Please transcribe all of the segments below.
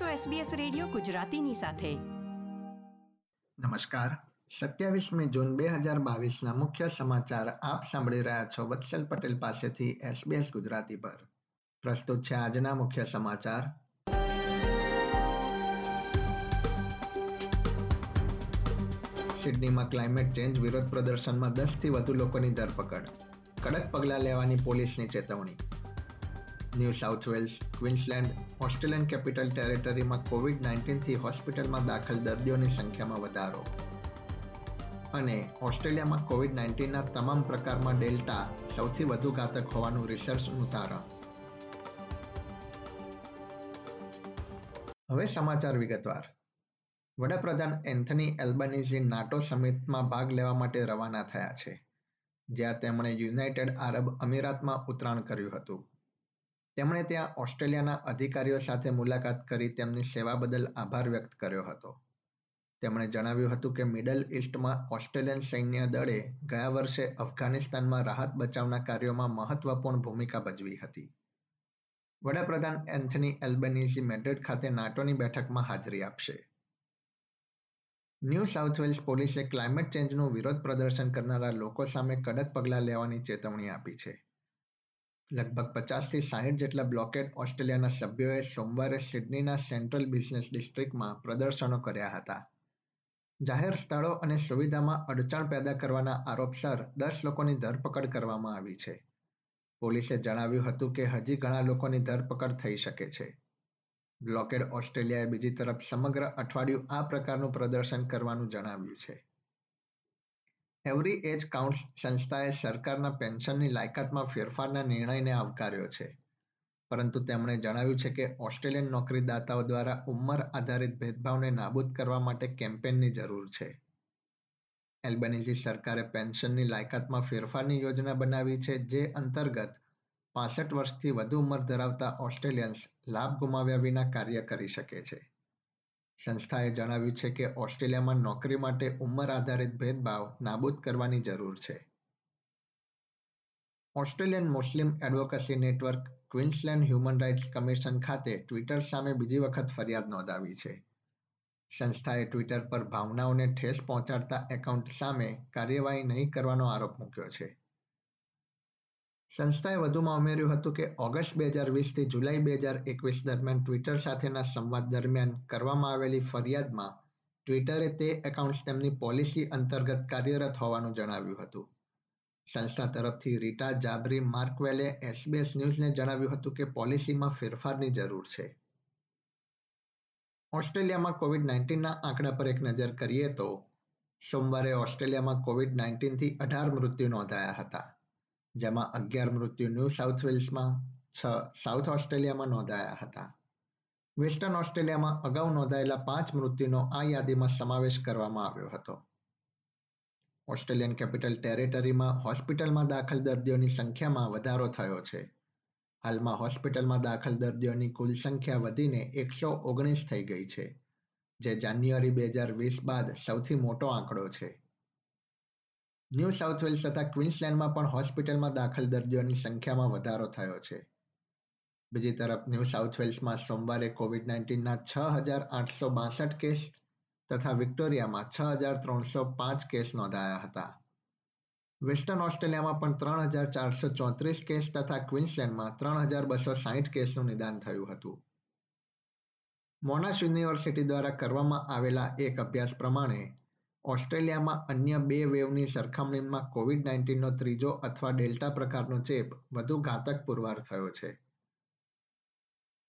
છો SBS radio ગુજરાતીની સાથે. નમસ્કાર. સત્યાવીસમી જૂન બે હજાર બાવીસના મુખ્ય સમાચાર આપ સાંભળી રહ્યા છો વત્સલ પટેલ પાસેથી SBS ગુજરાતી પર. પ્રસ્તુત છે આજના મુખ્ય સમાચાર. સિડનીમાં ક્લાઇમેટ ચેન્જ વિરોધ પ્રદર્શનમાં દસથી વધુ લોકોની ધરપકડ. કડક પગલાં લેવાની પોલીસની ચેતવણી. New South Wales, Queensland, Australian Capital ટેરેટરીમાં Covid નાઇન્ટીનથી હોસ્પિટલમાં દાખલ દર્દીઓની સંખ્યામાં વધારો. અને ઓસ્ટ્રેલિયામાં કોવિડ નાઇન્ટીનના તમામ પ્રકારમાં ડેલ્ટા સૌથી વધુ ઘાતક હોવાનું રિસર્ચનું તારણ હવે સમાચાર વિગતવાર. વડાપ્રધાન એન્થની એલ્બનીઝી નાટો સમિટમાં ભાગ લેવા માટે રવાના થયા છે, જ્યાં તેમણે યુનાઇટેડ આરબ અમીરાતમાં ઉતરાણ કર્યું હતું. તેમણે ત્યાં ઓસ્ટ્રેલિયાના અધિકારીઓ સાથે મુલાકાત કરી તેમની સેવા બદલ આભાર વ્યક્ત કર્યો હતો. તેમણે જણાવ્યું હતું કે મિડલ ઇસ્ટમાં ઓસ્ટ્રેલિયન સૈન્ય દળે ગયા વર્ષે અફઘાનિસ્તાનમાં રાહત બચાવના કાર્યોમાં મહત્વપૂર્ણ ભૂમિકા ભજવી હતી. વડાપ્રધાન એન્થની એલ્બનીઝી મેડ્રિડ ખાતે નાટોની બેઠકમાં હાજરી આપશે. ન્યૂ સાઉથ વેલ્સ પોલીસે ક્લાઇમેટ ચેન્જનું વિરોધ પ્રદર્શન કરનારા લોકો સામે કડક પગલાં લેવાની ચેતવણી આપી છે. લગભગ પચાસથી સાહીઠ જેટલા બ્લોકેડ ઓસ્ટ્રેલિયાના સભ્યોએ સોમવારે સિડનીના સેન્ટ્રલ બિઝનેસ ડિસ્ટ્રિક્ટમાં પ્રદર્શનો કર્યા હતા. જાહેર સ્થળો અને સુવિધામાં અડચણ પેદા કરવાના આરોપસર દસ લોકોની ધરપકડ કરવામાં આવી છે. પોલીસે જણાવ્યું હતું કે હજી ઘણા લોકોની ધરપકડ થઈ શકે છે. બ્લોકેડ ઓસ્ટ્રેલિયાએ બીજી તરફ સમગ્ર અઠવાડિયું આ પ્રકારનું પ્રદર્શન કરવાનું જણાવ્યું છે. એવરી એજ કાઉન્ટ્સ સંસ્થાએ સરકારના પેન્શનની લાયકાતમાં ફેરફારના નિર્ણયને આવકાર્યો છે. પરંતુ તેમણે જણાવ્યું છે કે ઓસ્ટ્રેલિયન નોકરીદાતાઓ દ્વારા ઉંમર આધારિત ભેદભાવને નાબૂદ કરવા માટે કેમ્પેનની જરૂર છે. એલ્બનીઝી સરકારે પેન્શનની લાયકાતમાં ફેરફારની યોજના બનાવી છે જે અંતર્ગત પાસઠ વર્ષથી વધુ ઉંમર ધરાવતા ઓસ્ટ્રેલિયન્સ લાભ ગુમાવ્યા વિના કાર્ય કરી શકે છે. સંસ્થાએ જણાવ્યું છે કે ઓસ્ટ્રેલિયામાં નોકરી માટે ઉંમર આધારિત ભેદભાવ નાબૂદ કરવાની જરૂર છે. Australian Muslim Advocacy Network Queensland Human Rights Commission ખાતે ટ્વિટર સામે બીજી વખત ફરિયાદ નોંધાવી છે. સંસ્થાએ ટ્વિટર પર ભાવનાઓને ઠેસ પહોંચાડતા એકાઉન્ટ સામે કાર્યવાહી નહીં કરવાનો આરોપ મૂક્યો છે. સંસ્થાએ વધુમાં ઉમેર્યું હતું કે ઓગસ્ટ બે હજાર વીસથી જુલાઈ બે હજાર એકવીસ દરમિયાન ટ્વિટર સાથેના સંવાદ દરમિયાન કરવામાં આવેલી ફરિયાદમાં ટ્વિટરે તે એકાઉન્ટ્સ તેમની પોલિસી અંતર્ગત કાર્યરત હોવાનું જણાવ્યું હતું. સંસ્થા તરફથી રીટા જાબરી માર્કવેલે એસબીએસ ન્યૂઝને જણાવ્યું હતું કે પોલિસીમાં ફેરફારની જરૂર છે. ઓસ્ટ્રેલિયામાં કોવિડ નાઇન્ટીનના આંકડા પર એક નજર કરીએ તો, સોમવારે ઓસ્ટ્રેલિયામાં કોવિડ નાઇન્ટીનથી અઢાર મૃત્યુ નોંધાયા હતા. જેમાં અગિયાર મૃત્યુ ન્યૂ સાઉથ વેલ્સમાં છ, સાઉથ ઓસ્ટ્રેલિયામાં નોંધાયા હતા. વેસ્ટર્ન ઓસ્ટ્રેલિયામાં અગાઉ નોંધાયેલા પાંચ મૃત્યુનો આ યાદીમાં સમાવેશ કરવામાં આવ્યો હતો. ઓસ્ટ્રેલિયન કેપિટલ ટેરેટરીમાં હોસ્પિટલમાં દાખલ દર્દીઓની સંખ્યામાં વધારો થયો છે. હાલમાં હોસ્પિટલમાં દાખલ દર્દીઓની કુલ સંખ્યા વધીને એકસો ઓગણીસ થઈ ગઈ છે, જે જાન્યુઆરી બે હજાર વીસ બાદ સૌથી મોટો આંકડો છે. ન્યૂ સાઉથ વેલ્સ તથા ક્વિન્સલેન્ડમાં પણ હોસ્પિટલમાં દાખલ દર્દીઓની સંખ્યામાં વધારો થયો છે. બીજી તરફ, ન્યૂ સાઉથ વેલ્સમાં સોમવારે કોવિડ નાઇન્ટીનના છ હજાર આઠસો બાસઠ કેસ તથા વિક્ટોરિયામાં છ હજાર ત્રણસો પાંચ કેસ નોંધાયા હતા. વેસ્ટર્ન ઓસ્ટ્રેલિયામાં પણ ત્રણ હજાર ચારસો ચોત્રીસ કેસ તથા ક્વિન્સલેન્ડમાં ત્રણ હજાર બસો સાહીઠ કેસનું નિદાન થયું હતું. મોનાશ યુનિવર્સિટી દ્વારા કરવામાં આવેલા એક અભ્યાસ પ્રમાણે ઓસ્ટ્રેલિયામાં અન્ય બે વેવની સરખામણીમાં કોવિડ નાઇન્ટીનનો ત્રીજો અથવા ડેલ્ટા પ્રકારનો ચેપ વધુ ઘાતક પુરવાર થયો છે.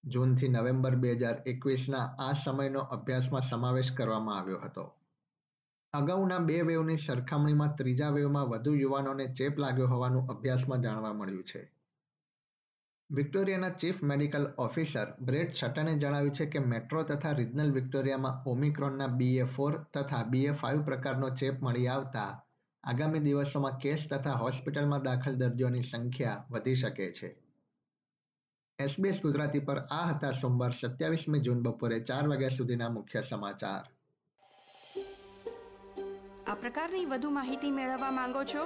જૂનથી નવેમ્બર બે હજાર એકવીસના આ સમયનો અભ્યાસમાં સમાવેશ કરવામાં આવ્યો હતો. અગાઉના બે વેવની સરખામણીમાં ત્રીજા વેવમાં વધુ યુવાનોને ચેપ લાગ્યો હોવાનું અભ્યાસમાં જાણવા મળ્યું છે. વિક્ટોરિયાના ચીફ મેડિકલ ઓફિસર બ્રેડ છટને જણાવ્યું છે કે મેટ્રો તથા રિજનલ વિક્ટોરિયામાં ઓમિક્રોનના બીએ ફોર તથા બીએ ફાઇવ પ્રકારનો ચેપ મળી આવતા આગામી દિવસોમાં કેસ તથા હોસ્પિટલમાં દાખલ દર્દીઓની સંખ્યા વધી શકે છે. એસબીએસ ગુજરાતી પર આ હતા સોમવાર સત્યાવીસમી જૂન બપોરે ચાર વાગ્યા સુધીના મુખ્ય સમાચાર. આ પ્રકારની વધુ માહિતી મેળવવા માંગો છો